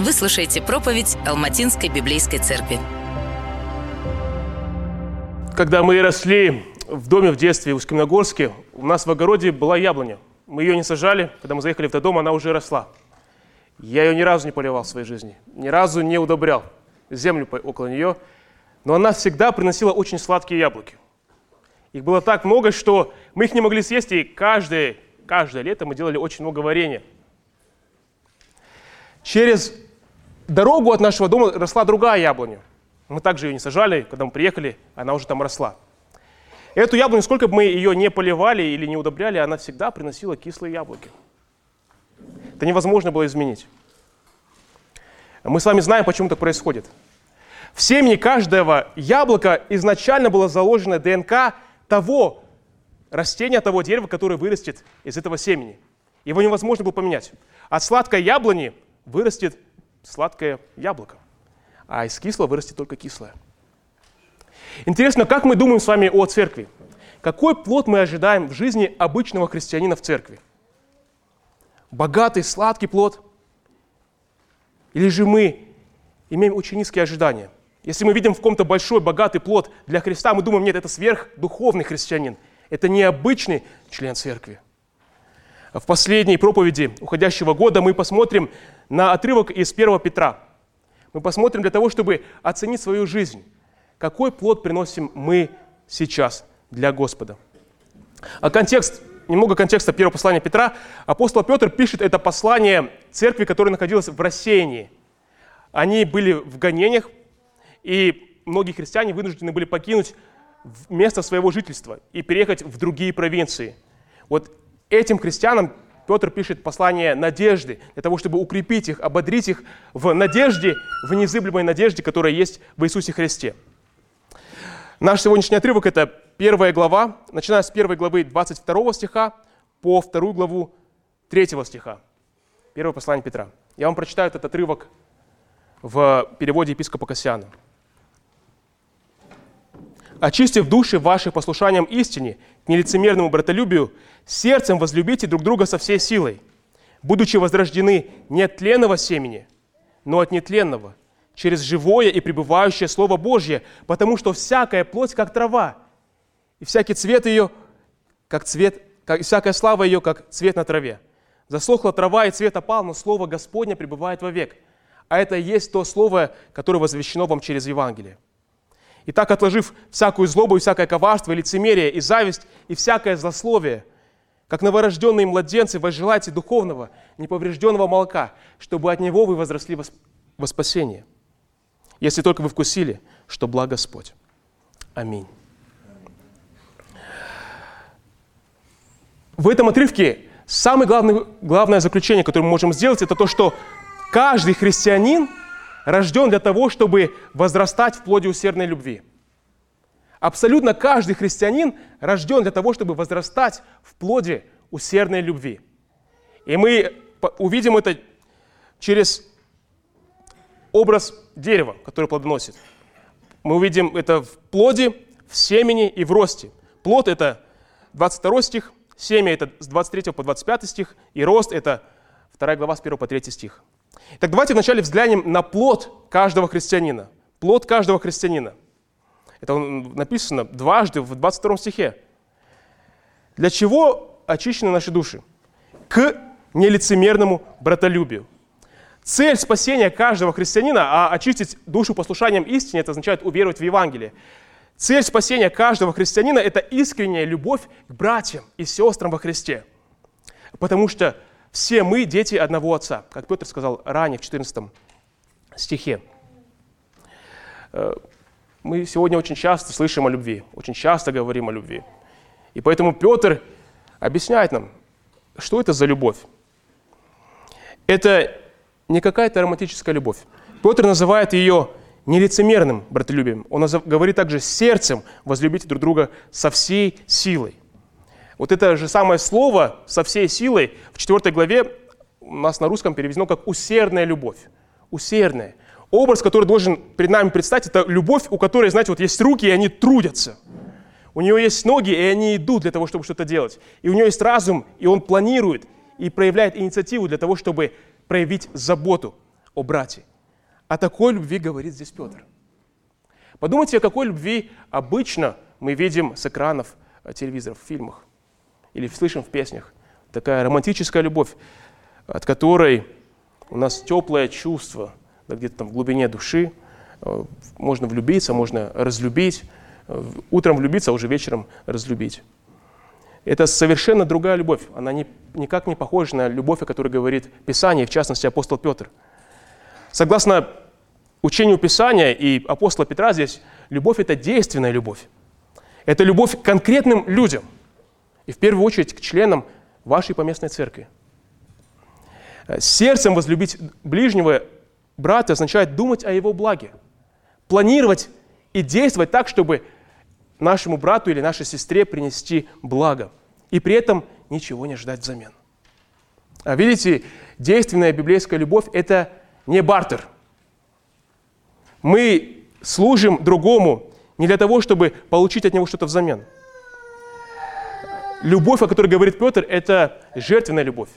Вы слушаете проповедь Алматинской библейской церкви. Когда мы росли в доме в детстве в Усть-Каменогорске, у нас в огороде была яблоня. Мы ее не сажали, когда мы заехали в этот дом, она уже росла. Я ее ни разу не поливал в своей жизни, ни разу не удобрял землю около нее, но она всегда приносила очень сладкие яблоки. Их было так много, что мы их не могли съесть, и каждое, каждое лето мы делали очень много варенья. Через дорогу от нашего дома росла другая яблоня. Мы также ее не сажали, когда мы приехали, она уже там росла. Эту яблоню, сколько бы мы ее не поливали или не удобряли, она всегда приносила кислые яблоки. Это невозможно было изменить. Мы с вами знаем, почему так происходит. В семени каждого яблока изначально была заложена ДНК того растения, того дерева, которое вырастет из этого семени. Его невозможно было поменять. От сладкой яблони вырастет сладкое яблоко, а из кислого вырастет только кислое. Интересно, как мы думаем с вами о церкви? Какой плод мы ожидаем в жизни обычного христианина в церкви? Богатый, сладкий плод? Или же мы имеем очень низкие ожидания? Если мы видим в ком-то большой, богатый плод для Христа, мы думаем, нет, это сверхдуховный христианин. Это необычный член церкви. В последней проповеди уходящего года мы посмотрим на отрывок из 1 Петра. Мы посмотрим для того, чтобы оценить свою жизнь. Какой плод приносим мы сейчас для Господа? А контекст, немного контекста первого послания Петра. Апостол Петр пишет это послание церкви, которая находилась в рассеянии. Они были в гонениях, и многие христиане вынуждены были покинуть место своего жительства и переехать в другие провинции. Вот этим христианам Петр пишет послание надежды, для того, чтобы укрепить их, ободрить их в надежде, в незыблемой надежде, которая есть в Иисусе Христе. Наш сегодняшний отрывок – это первая глава, начиная с первой главы 22 стиха по вторую главу 3 стиха. Первое послание Петра. Я вам прочитаю этот отрывок в переводе епископа Кассиана очистив души ваши послушанием истине, к нелицемерному братолюбию, сердцем возлюбите друг друга со всей силой, будучи возрождены не от тленного семени, но от нетленного, через живое и пребывающее Слово Божье, потому что всякая плоть, как трава, и всякий цвет ее, как цвет, как, и всякая слава ее, как цвет на траве. Засохла трава, и цвет опал, но Слово Господне пребывает вовек. А это и есть то Слово, которое возвещено вам через Евангелие. И так, отложив всякую злобу и всякое коварство, и лицемерие, и зависть, и всякое злословие, как новорожденные младенцы, возжелайте духовного, неповрежденного молока, чтобы от него вы возросли во спасение, если только вы вкусили, что благ Господь. Аминь. В этом отрывке самое главное, главное заключение, которое мы можем сделать, это то, что каждый христианин – рожден для того, чтобы возрастать в плоде усердной любви. Абсолютно каждый христианин рожден для того, чтобы возрастать в плоде усердной любви. И мы увидим это через образ дерева, который плодоносит. Мы увидим это в плоде, в семени и в росте. Плод – это 22 стих, семя – это с 23 по 25 стих, и рост – это 2 глава с 1 по 3 стих. Так давайте вначале взглянем на плод каждого христианина. Плод каждого христианина. Это написано дважды в 22 стихе. Для чего очищены наши души? К нелицемерному братолюбию. Цель спасения каждого христианина, а очистить душу послушанием истине, это означает уверовать в Евангелие. Цель спасения каждого христианина – это искренняя любовь к братьям и сестрам во Христе. Потому что все мы дети одного Отца, как Петр сказал ранее в 14 стихе. Э, мы сегодня очень часто слышим о любви, очень часто говорим о любви. И поэтому Петр объясняет нам, что это за любовь. Это не какая-то романтическая любовь. Петр называет ее нелицемерным братолюбием. Он говорит также сердцем возлюбите друг друга со всей силой. Вот это же самое слово со всей силой в 4 главе у нас на русском переведено как «усердная любовь». Усердная. Образ, который должен перед нами предстать, это любовь, у которой, знаете, вот есть руки, и они трудятся. У нее есть ноги, и они идут для того, чтобы что-то делать. И у нее есть разум, и он планирует и проявляет инициативу для того, чтобы проявить заботу о брате. О такой любви говорит здесь Петр. Подумайте, о какой любви обычно мы видим с экранов э, телевизоров, в фильмах или слышим в песнях. Такая романтическая любовь, от которой у нас теплое чувство, да, где-то там в глубине души. Э, можно влюбиться, можно разлюбить. Э, утром влюбиться, а уже вечером разлюбить. Это совершенно другая любовь. Она не, никак не похожа на любовь, о которой говорит Писание, в частности апостол Петр. Согласно учению Писания и апостола Петра здесь, любовь – это действенная любовь. Это любовь к конкретным людям. И в первую очередь к членам вашей поместной церкви. Сердцем возлюбить ближнего брата означает думать о его благе. Планировать и действовать так, чтобы нашему брату или нашей сестре принести благо. И при этом ничего не ждать взамен. А видите, действенная библейская любовь – это не бартер. Мы служим другому не для того, чтобы получить от него что-то взамен. Любовь, о которой говорит Петр, это жертвенная любовь.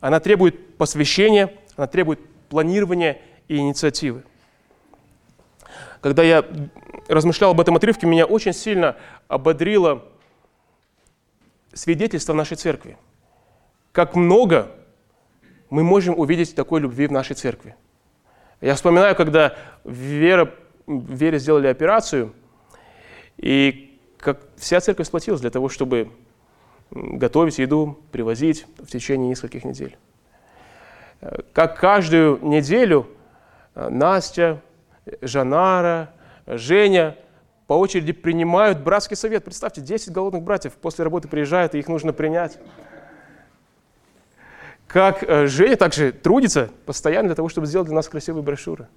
Она требует посвящения, она требует планирования и инициативы. Когда я размышлял об этом отрывке, меня очень сильно ободрило свидетельство нашей церкви. Как много мы можем увидеть такой любви в нашей церкви. Я вспоминаю, когда Вера, Вере сделали операцию, и как вся церковь сплотилась для того, чтобы готовить еду, привозить в течение нескольких недель. Как каждую неделю э, Настя, Жанара, Женя по очереди принимают братский совет. Представьте, 10 голодных братьев после работы приезжают, и их нужно принять. Как э, Женя также трудится постоянно для того, чтобы сделать для нас красивые брошюры.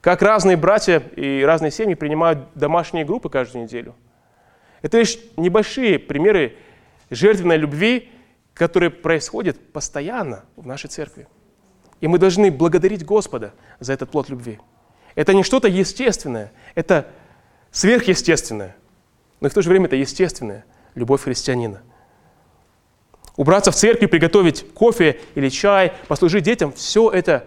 Как разные братья и разные семьи принимают домашние группы каждую неделю. Это лишь небольшие примеры жертвенной любви, которые происходят постоянно в нашей церкви. И мы должны благодарить Господа за этот плод любви. Это не что-то естественное, это сверхъестественное. Но в то же время это естественная любовь христианина. Убраться в церкви, приготовить кофе или чай, послужить детям – все это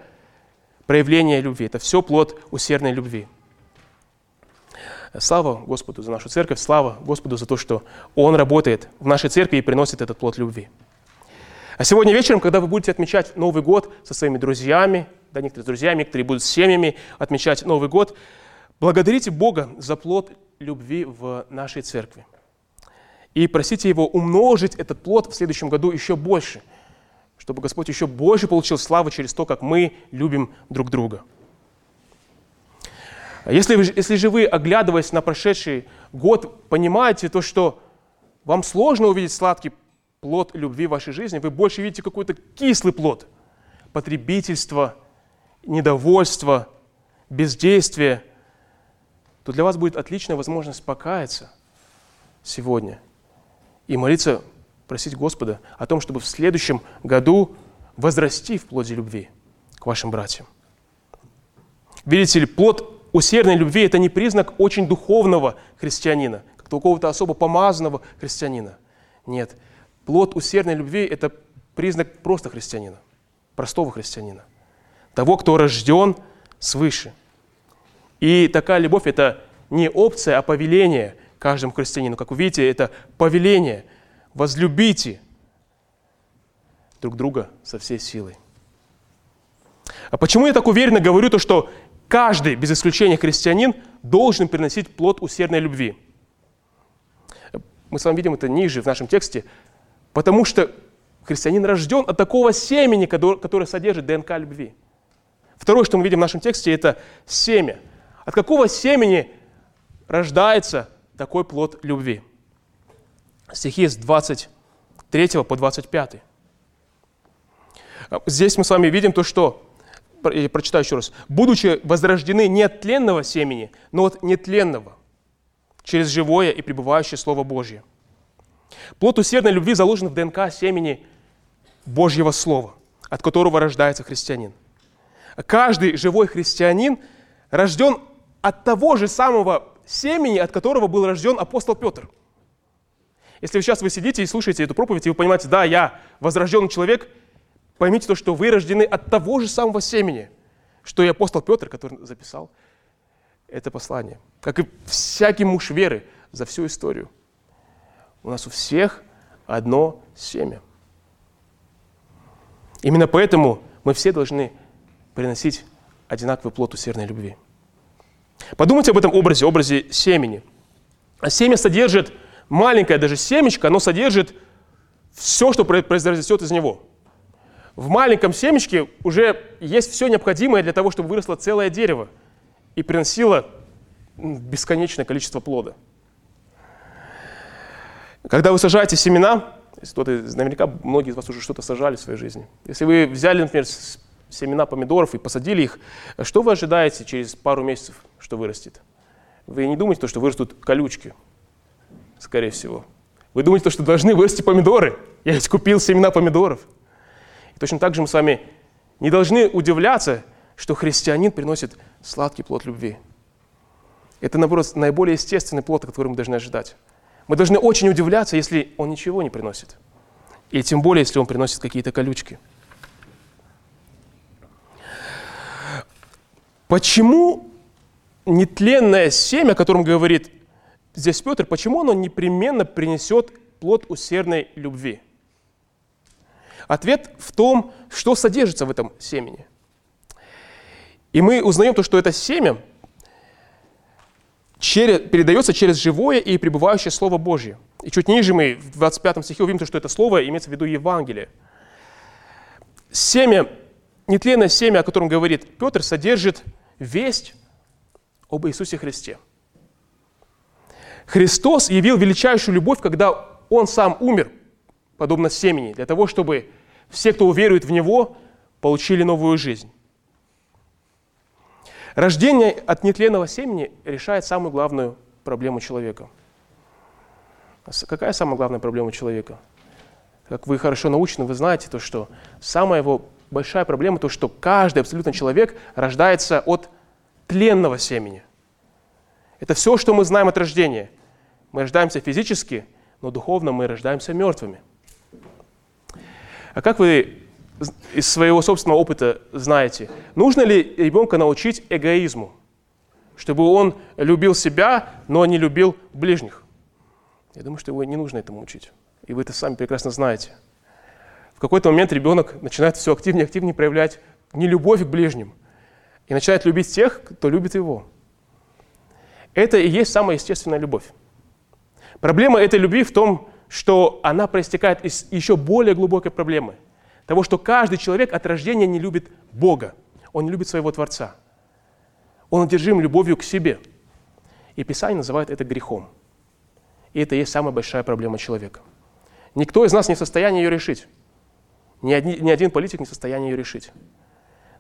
проявление любви, это все плод усердной любви. Слава Господу за нашу церковь, слава Господу за то, что Он работает в нашей церкви и приносит этот плод любви. А сегодня вечером, когда вы будете отмечать Новый год со своими друзьями, да, некоторые с друзьями, некоторые будут с семьями отмечать Новый год. Благодарите Бога за плод любви в нашей церкви. И просите Его умножить этот плод в следующем году еще больше, чтобы Господь еще больше получил славы через то, как мы любим друг друга. Если, если же вы, оглядываясь на прошедший год, понимаете то, что вам сложно увидеть сладкий плод любви в вашей жизни, вы больше видите какой-то кислый плод потребительства – недовольство, бездействие, то для вас будет отличная возможность покаяться сегодня и молиться, просить Господа о том, чтобы в следующем году возрасти в плоде любви к вашим братьям. Видите ли, плод усердной любви – это не признак очень духовного христианина, какого-то особо помазанного христианина. Нет, плод усердной любви – это признак просто христианина, простого христианина – того, кто рожден свыше. И такая любовь – это не опция, а повеление каждому христианину. Как вы видите, это повеление. Возлюбите друг друга со всей силой. А почему я так уверенно говорю то, что каждый, без исключения христианин, должен приносить плод усердной любви? Мы с вами видим это ниже в нашем тексте. Потому что христианин рожден от такого семени, которое содержит ДНК любви. Второе, что мы видим в нашем тексте, это семя. От какого семени рождается такой плод любви? Стихи с 23 по 25. Здесь мы с вами видим то, что, я прочитаю еще раз, «Будучи возрождены не от тленного семени, но от нетленного, через живое и пребывающее Слово Божье». Плод усердной любви заложен в ДНК семени Божьего Слова, от которого рождается христианин – каждый живой христианин рожден от того же самого семени, от которого был рожден апостол Петр. Если сейчас вы сидите и слушаете эту проповедь, и вы понимаете, да, я возрожденный человек, поймите то, что вы рождены от того же самого семени, что и апостол Петр, который записал это послание, как и всякий муж веры за всю историю. У нас у всех одно семя. Именно поэтому мы все должны приносить одинаковый плод усердной любви. Подумайте об этом образе, образе семени. А семя содержит, маленькое даже семечко, оно содержит все, что произрастет из него. В маленьком семечке уже есть все необходимое для того, чтобы выросло целое дерево и приносило бесконечное количество плода. Когда вы сажаете семена, кто-то, наверняка многие из вас уже что-то сажали в своей жизни. Если вы взяли, например, семена помидоров и посадили их, что вы ожидаете через пару месяцев, что вырастет? Вы не думаете, что вырастут колючки, скорее всего. Вы думаете, что должны вырасти помидоры. Я ведь купил семена помидоров. Точно так же мы с вами не должны удивляться, что христианин приносит сладкий плод любви. Это, наоборот, наиболее естественный плод, который мы должны ожидать. Мы должны очень удивляться, если он ничего не приносит. И тем более, если он приносит какие-то колючки. Почему нетленное семя, о котором говорит здесь Петр, почему оно непременно принесет плод усердной любви? Ответ в том, что содержится в этом семени. И мы узнаем то, что это семя через, передается через живое и пребывающее Слово Божье. И чуть ниже мы в 25 стихе увидим, что это слово имеется в виду Евангелие. Семя, нетленное семя, о котором говорит Петр, содержит весть об Иисусе Христе. Христос явил величайшую любовь, когда Он сам умер, подобно семени, для того, чтобы все, кто уверует в Него, получили новую жизнь. Рождение от нетленного семени решает самую главную проблему человека. Какая самая главная проблема человека? Как вы хорошо научены, вы знаете то, что самая его большая проблема, то, что каждый абсолютно человек рождается от тленного семени. Это все, что мы знаем от рождения. Мы рождаемся физически, но духовно мы рождаемся мертвыми. А как вы из своего собственного опыта знаете, нужно ли ребенка научить эгоизму, чтобы он любил себя, но не любил ближних? Я думаю, что его не нужно этому учить. И вы это сами прекрасно знаете. В какой-то момент ребенок начинает все активнее и активнее проявлять нелюбовь к ближним и начинает любить тех, кто любит его. Это и есть самая естественная любовь. Проблема этой любви в том, что она проистекает из еще более глубокой проблемы. Того, что каждый человек от рождения не любит Бога. Он не любит своего Творца. Он одержим любовью к себе. И Писание называет это грехом. И это и есть самая большая проблема человека. Никто из нас не в состоянии ее решить. Ни один, ни один политик не в состоянии ее решить.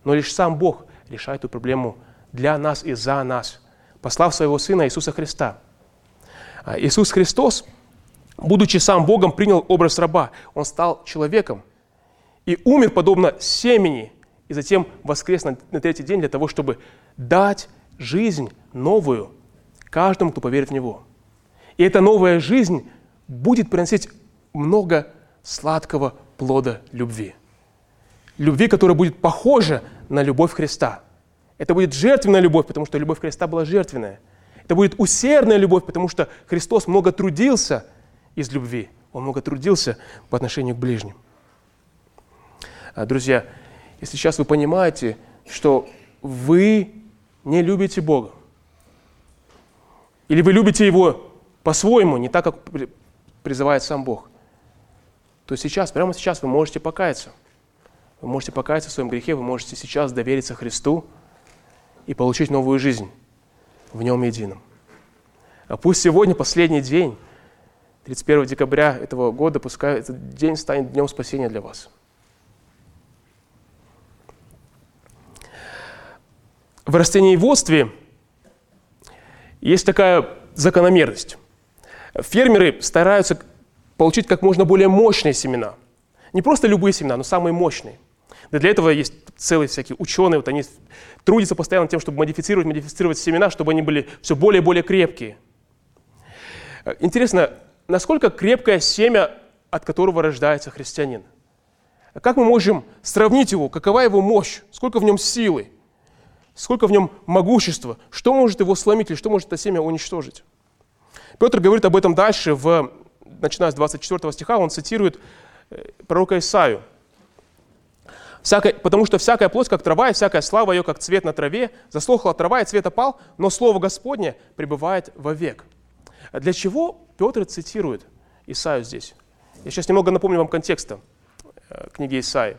Но лишь сам Бог решает эту проблему для нас и за нас, послав своего Сына Иисуса Христа. А Иисус Христос, будучи сам Богом, принял образ раба. Он стал человеком и умер подобно семени, и затем воскрес на, на третий день для того, чтобы дать жизнь новую каждому, кто поверит в Него. И эта новая жизнь будет приносить много сладкого плода любви. Любви, которая будет похожа на любовь Христа. Это будет жертвенная любовь, потому что любовь Христа была жертвенная. Это будет усердная любовь, потому что Христос много трудился из любви. Он много трудился по отношению к ближним. А, друзья, если сейчас вы понимаете, что вы не любите Бога, или вы любите Его по-своему, не так, как призывает сам Бог, то сейчас, прямо сейчас вы можете покаяться. Вы можете покаяться в своем грехе, вы можете сейчас довериться Христу и получить новую жизнь в Нем едином. А пусть сегодня последний день, 31 декабря этого года, пускай этот день станет днем спасения для вас. В растениеводстве есть такая закономерность. Фермеры стараются получить как можно более мощные семена. Не просто любые семена, но самые мощные. Да для этого есть целые всякие ученые, вот они трудятся постоянно тем, чтобы модифицировать, модифицировать семена, чтобы они были все более и более крепкие. Интересно, насколько крепкое семя, от которого рождается христианин? Как мы можем сравнить его? Какова его мощь? Сколько в нем силы? сколько в нем могущества, что может его сломить или что может это семя уничтожить. Петр говорит об этом дальше, в, начиная с 24 стиха, он цитирует э, пророка Исаию. Потому что всякая плоть, как трава, и всякая слава ее, как цвет на траве, засохла трава, и цвет опал, но слово Господне пребывает вовек. Для чего Петр цитирует Исаию здесь? Я сейчас немного напомню вам контекста э, книги Исаи.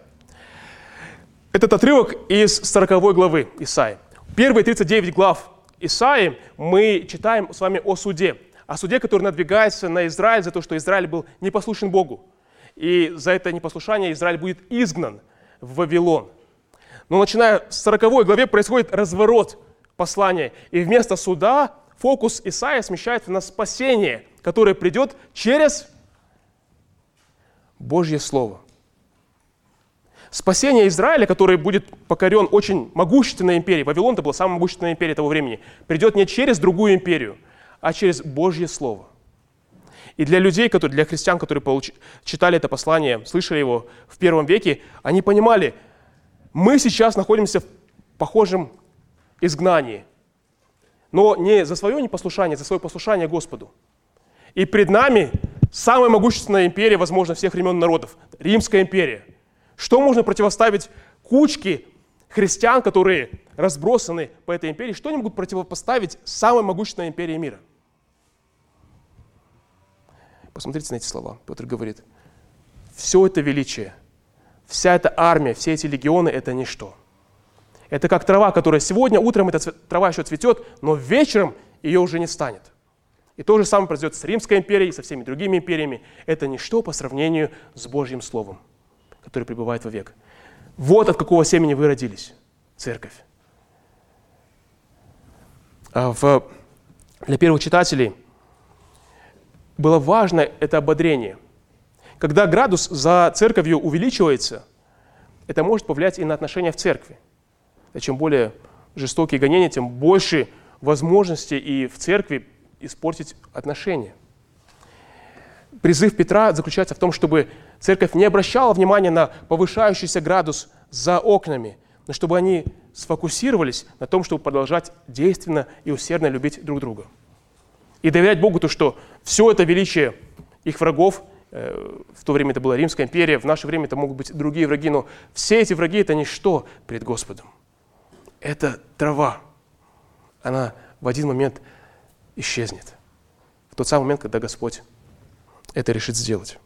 Этот отрывок из 40 главы Исаи. Первые 39 глав Исаи мы читаем с вами о суде. О суде, который надвигается на Израиль за то, что Израиль был непослушен Богу. И за это непослушание Израиль будет изгнан в Вавилон. Но начиная с 40 главе происходит разворот послания. И вместо суда фокус Исаия смещается на спасение, которое придет через Божье Слово. Спасение Израиля, который будет покорен очень могущественной империей, Вавилон это была самая могущественная империя того времени, придет не через другую империю, а через Божье Слово. И для людей, которые, для христиан, которые получ, читали это послание, слышали его в первом веке, они понимали, мы сейчас находимся в похожем изгнании, но не за свое непослушание, за свое послушание Господу. И пред нами самая могущественная империя, возможно, всех времен народов, Римская империя. Что можно противоставить кучке христиан, которые разбросаны по этой империи, что они могут противопоставить самой могущественной империи мира? Посмотрите на эти слова. Петр говорит, все это величие, вся эта армия, все эти легионы – это ничто. Это как трава, которая сегодня утром эта трава еще цветет, но вечером ее уже не станет. И то же самое произойдет с Римской империей со всеми другими империями. Это ничто по сравнению с Божьим Словом, которое пребывает вовек. Вот от какого семени вы родились, церковь. А для первых читателей было важно это ободрение. Когда градус за церковью увеличивается, это может повлиять и на отношения в церкви. Чем более жестокие гонения, тем больше возможностей и в церкви испортить отношения. Призыв Петра заключается в том, чтобы церковь не обращала внимания на повышающийся градус за окнами, но чтобы они сфокусировались на том, чтобы продолжать действенно и усердно любить друг друга. И доверять Богу то, что все это величие их врагов, э, в то время это была Римская империя, в наше время это могут быть другие враги, но все эти враги – это ничто перед Господом. Это трава. Она в один момент исчезнет. В тот самый момент, когда Господь это решит сделать.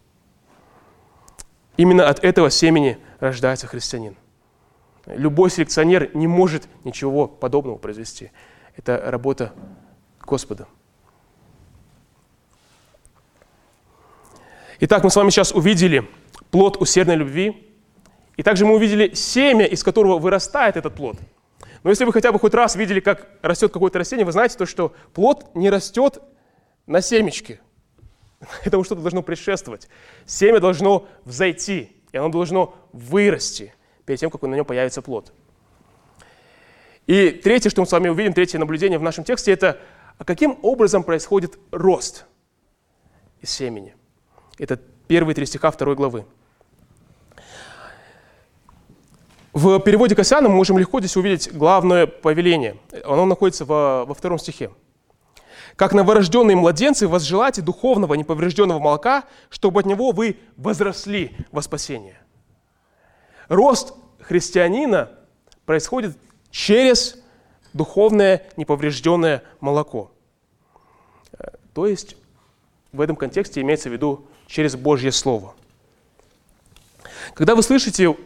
Именно от этого семени рождается христианин. Любой селекционер не может ничего подобного произвести. Это работа Господа. Итак, мы с вами сейчас увидели плод усердной любви, и также мы увидели семя, из которого вырастает этот плод. Но если вы хотя бы хоть раз видели, как растет какое-то растение, вы знаете то, что плод не растет на семечке. Этому что-то должно предшествовать. Семя должно взойти, и оно должно вырасти перед тем, как на нем появится плод. И третье, что мы с вами увидим, третье наблюдение в нашем тексте, это а каким образом происходит рост из семени – это первые три стиха второй главы. В переводе Косяна мы можем легко здесь увидеть главное повеление. Оно находится во, во втором стихе. «Как новорожденные младенцы возжелайте духовного неповрежденного молока, чтобы от него вы возросли во спасение». Рост христианина происходит через духовное неповрежденное молоко. То есть в этом контексте имеется в виду через Божье Слово. Когда вы слышите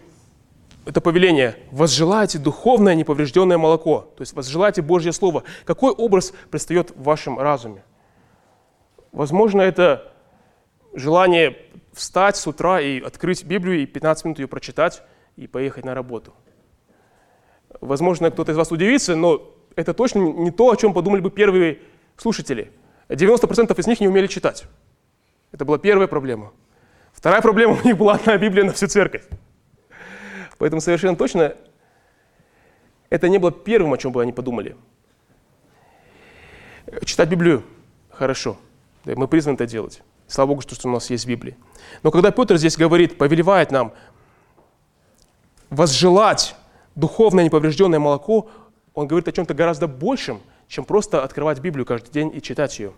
это повеление, возжелайте духовное неповрежденное молоко, то есть возжелайте Божье Слово, какой образ предстает в вашем разуме? Возможно, это желание встать с утра и открыть Библию и 15 минут ее прочитать и поехать на работу. Возможно, кто-то из вас удивится, но это точно не то, о чем подумали бы первые слушатели. 90% из них не умели читать. Это была первая проблема. Вторая проблема у них была одна Библия на всю церковь. Поэтому совершенно точно это не было первым, о чем бы они подумали. Читать Библию хорошо. Мы призваны это делать. Слава Богу, что у нас есть Библия. Но когда Петр здесь говорит, повелевает нам возжелать духовное неповрежденное молоко, Он говорит о чем-то гораздо большем, чем просто открывать Библию каждый день и читать ее.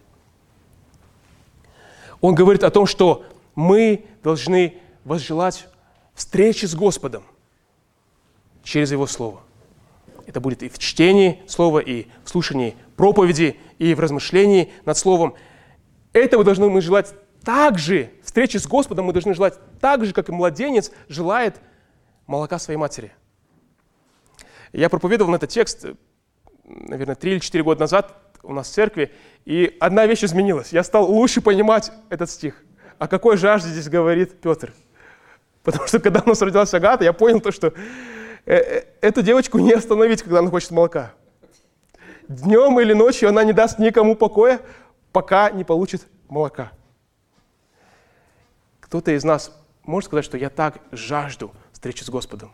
Он говорит о том, что мы должны возжелать встречи с Господом через Его Слово. Это будет и в чтении Слова, и в слушании проповеди, и в размышлении над Словом. Этого должны мы желать так же, встречи с Господом мы должны желать так же, как и младенец желает молока своей матери. Я проповедовал на этот текст, наверное, три или четыре года назад у нас в церкви, и одна вещь изменилась. Я стал лучше понимать этот стих. О какой жажде здесь говорит Петр? Потому что когда у нас родилась Агата, я понял то, что эту девочку не остановить, когда она хочет молока. Днем или ночью она не даст никому покоя, пока не получит молока. Кто-то из нас может сказать, что я так жажду встречи с Господом.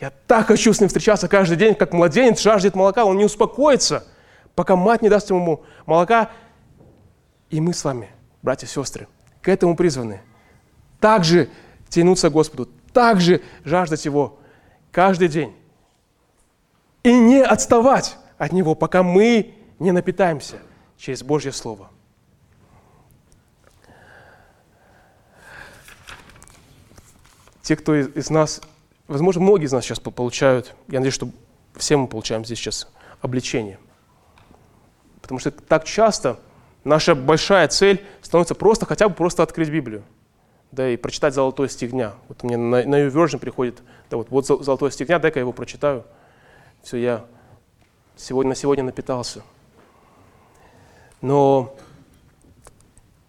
Я так хочу с ним встречаться каждый день, как младенец жаждет молока. Он не успокоится, пока мать не даст ему молока. И мы с вами, братья и сестры, к этому призваны. Также тянуться к Господу, также жаждать Его каждый день. И не отставать от Него, пока мы не напитаемся через Божье Слово. те, кто из, нас, возможно, многие из нас сейчас получают, я надеюсь, что все мы получаем здесь сейчас обличение. Потому что так часто наша большая цель становится просто хотя бы просто открыть Библию. Да, и прочитать золотой стих дня. Вот мне на, на YouVersion приходит, да, вот, вот золотой стих дня, дай-ка я его прочитаю. Все, я сегодня на сегодня напитался. Но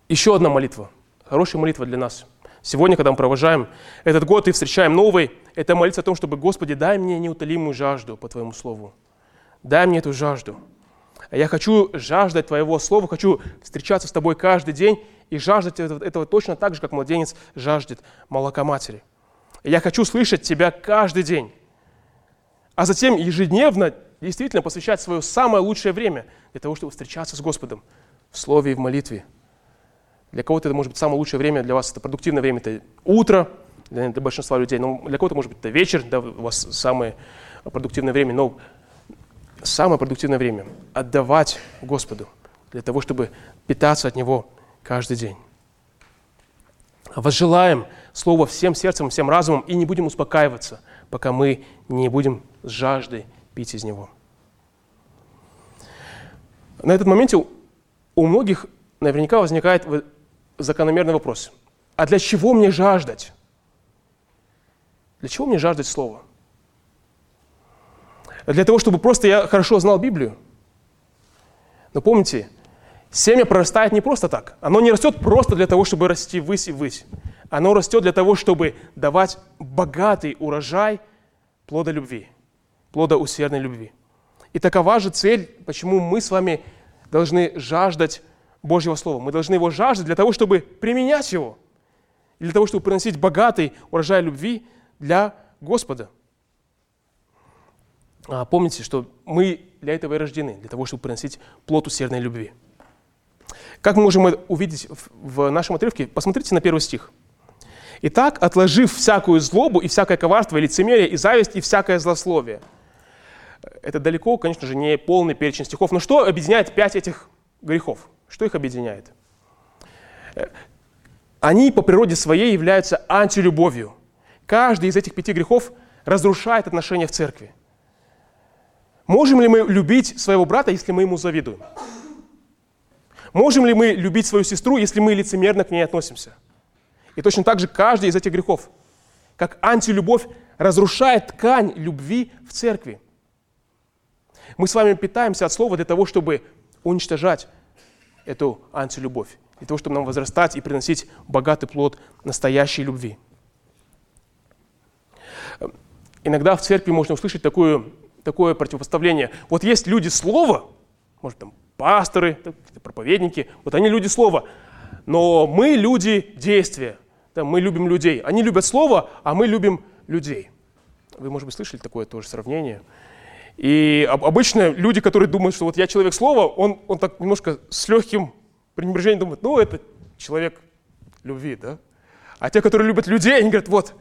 еще одна молитва, хорошая молитва для нас – Сегодня, когда мы провожаем этот год и встречаем новый, это молиться о том, чтобы, Господи, дай мне неутолимую жажду по Твоему Слову. Дай мне эту жажду. Я хочу жаждать Твоего Слова, хочу встречаться с Тобой каждый день и жаждать этого точно так же, как младенец жаждет молока матери. Я хочу слышать Тебя каждый день, а затем ежедневно действительно посвящать свое самое лучшее время для того, чтобы встречаться с Господом в Слове и в молитве. Для кого-то это может быть самое лучшее время, для вас это продуктивное время, это утро, для, для большинства людей, но для кого-то может быть это вечер, да, у вас самое продуктивное время, но самое продуктивное время – отдавать Господу для того, чтобы питаться от Него каждый день. Возжелаем Слово всем сердцем, всем разумом и не будем успокаиваться, пока мы не будем с жаждой пить из Него. На этом моменте у многих наверняка возникает закономерный вопрос. А для чего мне жаждать? Для чего мне жаждать Слова? Для того, чтобы просто я хорошо знал Библию? Но помните, семя прорастает не просто так. Оно не растет просто для того, чтобы расти ввысь и ввысь. Оно растет для того, чтобы давать богатый урожай плода любви, плода усердной любви. И такова же цель, почему мы с вами должны жаждать Божьего Слова. Мы должны его жаждать для того, чтобы применять его. Для того, чтобы приносить богатый урожай любви для Господа. А, помните, что мы для этого и рождены, для того, чтобы приносить плод усердной любви. Как мы можем увидеть в нашем отрывке? Посмотрите на первый стих. «Итак, отложив всякую злобу и всякое коварство, и лицемерие, и зависть, и всякое злословие». Это далеко, конечно же, не полный перечень стихов. Но что объединяет пять этих грехов? Что их объединяет? Э, они по природе своей являются антилюбовью. Каждый из этих пяти грехов разрушает отношения в церкви. Можем ли мы любить своего брата, если мы ему завидуем? Можем ли мы любить свою сестру, если мы лицемерно к ней относимся? И точно так же каждый из этих грехов, как антилюбовь, разрушает ткань любви в церкви. Мы с вами питаемся от слова для того, чтобы уничтожать эту антилюбовь, для того, чтобы нам возрастать и приносить богатый плод настоящей любви. Иногда в церкви можно услышать такое, такое противопоставление. Вот есть люди слова, может там пасторы, проповедники, вот они люди слова, но мы люди действия, да, мы любим людей. Они любят слово, а мы любим людей. Вы, может быть, слышали такое тоже сравнение? И обычно люди, которые думают, что вот я человек слова, он, он так немножко с легким пренебрежением думает, ну, это человек любви, да? А те, которые любят людей, они говорят, вот,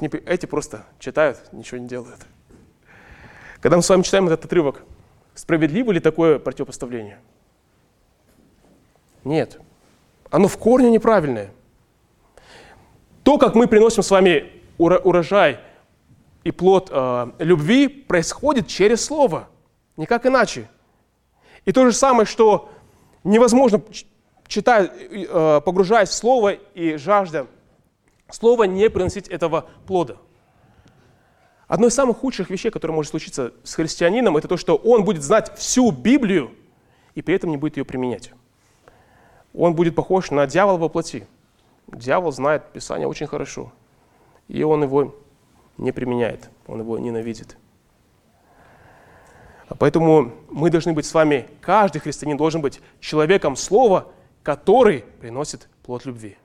эти просто читают, ничего не делают. Когда мы с вами читаем этот отрывок, справедливо ли такое противопоставление? Нет. Оно в корне неправильное. То, как мы приносим с вами урожай и плод э, любви, происходит через Слово. Никак иначе. И то же самое, что невозможно, читая, э, погружаясь в Слово и жажда Слово, не приносить этого плода. Одно из самых худших вещей, которые может случиться с христианином, это то, что он будет знать всю Библию и при этом не будет ее применять. Он будет похож на дьявола во плоти. Дьявол знает Писание очень хорошо, и он его не применяет, он его ненавидит. Поэтому мы должны быть с вами, каждый христианин должен быть человеком слова, который приносит плод любви.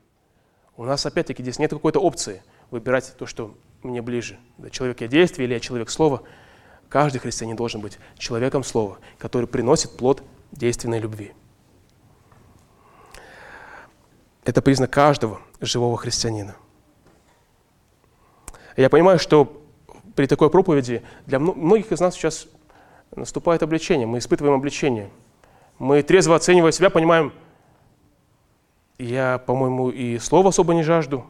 У нас опять-таки здесь нет какой-то опции выбирать то, что мне ближе. Да, человек я действия или я человек слова. Каждый христианин должен быть человеком слова, который приносит плод действенной любви. Это признак каждого живого христианина. Я понимаю, что при такой проповеди для многих из нас сейчас наступает обличение, мы испытываем обличение. Мы трезво оценивая себя, понимаем, я, по-моему, и слова особо не жажду,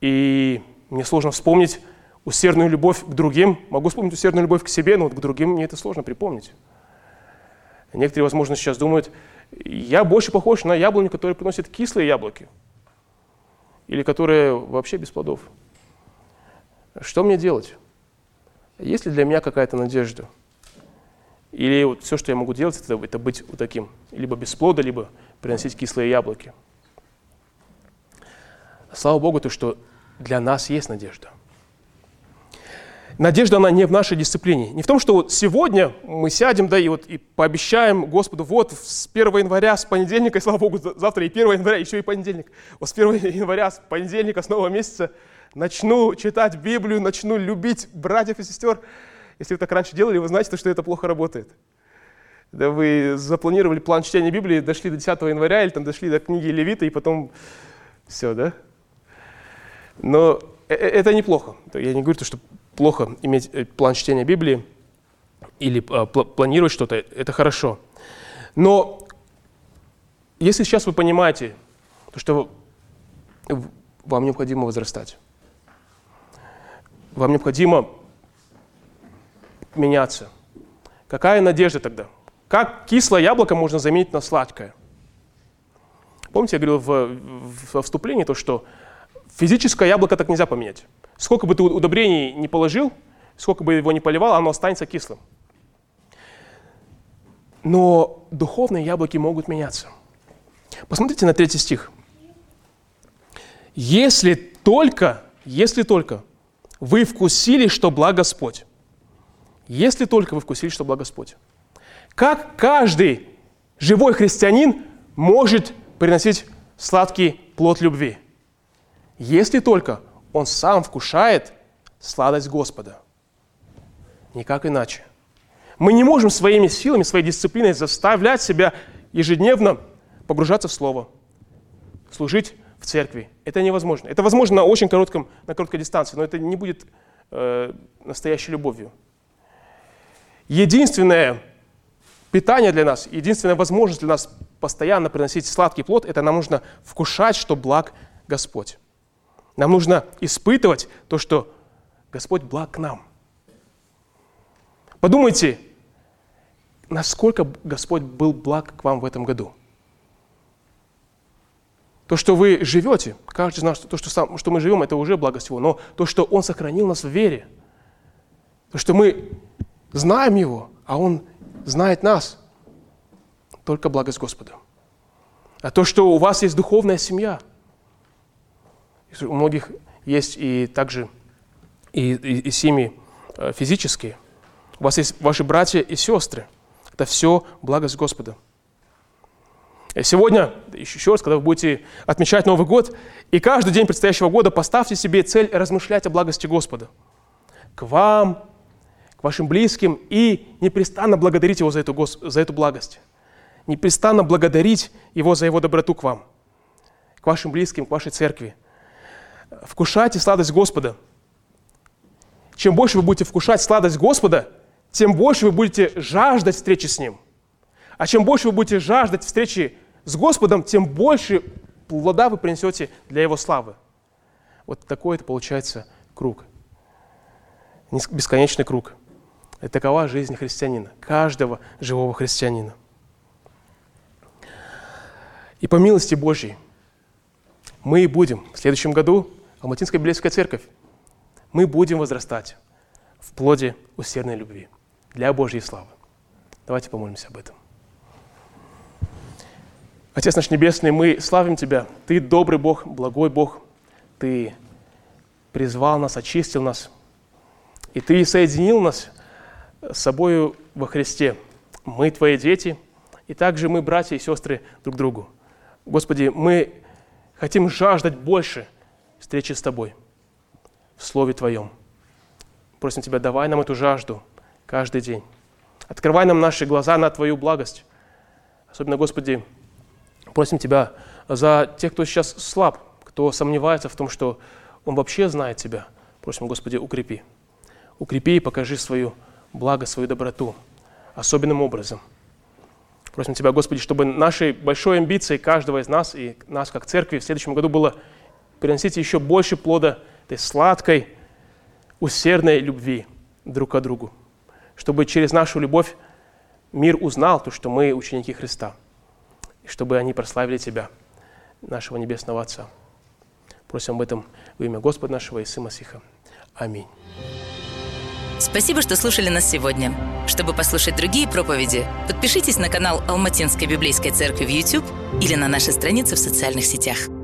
и мне сложно вспомнить усердную любовь к другим. Могу вспомнить усердную любовь к себе, но вот к другим мне это сложно припомнить. Некоторые, возможно, сейчас думают, я больше похож на яблоню, которая приносит кислые яблоки. Или которая вообще без плодов. Что мне делать? Есть ли для меня какая-то надежда? Или вот все, что я могу делать, это, это быть вот таким, либо без плода, либо приносить кислые яблоки. Слава Богу, то, что для нас есть надежда. Надежда, она не в нашей дисциплине. Не в том, что вот сегодня мы сядем, да, и вот и пообещаем Господу, вот с 1 января, с понедельника, и слава Богу, завтра и 1 января, еще и понедельник. Вот с 1 января, с понедельника, с нового месяца начну читать Библию, начну любить братьев и сестер. Если вы так раньше делали, вы знаете, что это плохо работает. Да вы запланировали план чтения Библии, дошли до 10 января или там дошли до книги Левита, и потом все, да? Но э, э, это неплохо. Я не говорю, что плохо иметь э, план чтения Библии или планировать что-то, это хорошо. Но если сейчас вы понимаете, то что вам необходимо возрастать, вам необходимо меняться, какая надежда тогда? Как кислое яблоко можно заменить на сладкое? Помните, я говорил в, в вступлении то, что Физическое яблоко так нельзя поменять. Сколько бы ты удобрений не положил, сколько бы его не поливал, оно останется кислым. Но духовные яблоки могут меняться. Посмотрите на третий стих. Если только, если только вы вкусили, что благ Господь. Если только вы вкусили, что благ Господь. Как каждый живой христианин может приносить сладкий плод любви? Если только он сам вкушает сладость Господа. Никак иначе. Мы не можем своими силами, своей дисциплиной заставлять себя ежедневно погружаться в Слово, служить в церкви. Это невозможно. Это возможно на очень коротком, на короткой дистанции, но это не будет э, настоящей любовью. Единственное питание для нас, единственная возможность для нас постоянно приносить сладкий плод, это нам нужно вкушать, что благ Господь. Нам нужно испытывать то, что Господь благ к нам. Подумайте, насколько Господь был благ к вам в этом году. То, что вы живете, каждый из нас, то, что, сам, что мы живем, это уже благость Его. Но то, что Он сохранил нас в вере, то, что мы знаем Его, а Он знает нас, только благость Господа. А то, что у вас есть духовная семья – у многих есть и также и, и, и семьи э, физические. У вас есть ваши братья и сестры. Это все благость Господа. И сегодня, еще раз, когда вы будете отмечать Новый год, и каждый день предстоящего года поставьте себе цель размышлять о благости Господа. К вам, к вашим близким, и непрестанно благодарить Его за эту, за эту благость. Непрестанно благодарить Его за Его доброту к вам, к вашим близким, к вашей церкви – вкушайте сладость Господа. Чем больше вы будете вкушать сладость Господа, тем больше вы будете жаждать встречи с Ним. А чем больше вы будете жаждать встречи с Господом, тем больше плода вы принесете для Его славы. Вот такой это получается круг. Бесконечный круг. Это такова жизнь христианина, каждого живого христианина. И по милости Божьей мы будем в следующем году, Алматинская Библейская Церковь, мы будем возрастать в плоде усердной любви для Божьей славы. Давайте помолимся об этом. Отец наш Небесный, мы славим Тебя. Ты добрый Бог, благой Бог. Ты призвал нас, очистил нас. И Ты соединил нас с собою во Христе. Мы Твои дети, и также мы братья и сестры друг другу. Господи, мы хотим жаждать больше встречи с Тобой в Слове Твоем. Просим Тебя, давай нам эту жажду каждый день. Открывай нам наши глаза на Твою благость. Особенно, Господи, просим Тебя за тех, кто сейчас слаб, кто сомневается в том, что он вообще знает Тебя. Просим, Господи, укрепи. Укрепи и покажи свою благо, свою доброту особенным образом. Просим Тебя, Господи, чтобы нашей большой амбицией каждого из нас и нас как церкви в следующем году было приносить еще больше плода этой сладкой, усердной любви друг к другу. Чтобы через нашу любовь мир узнал то, что мы ученики Христа. И чтобы они прославили Тебя, нашего Небесного Отца. Просим об этом в имя Господа нашего Иисуса Масиха. Аминь. Спасибо, что слушали нас сегодня. Чтобы послушать другие проповеди, подпишитесь на канал Алматинской библейской церкви в YouTube или на наши страницы в социальных сетях.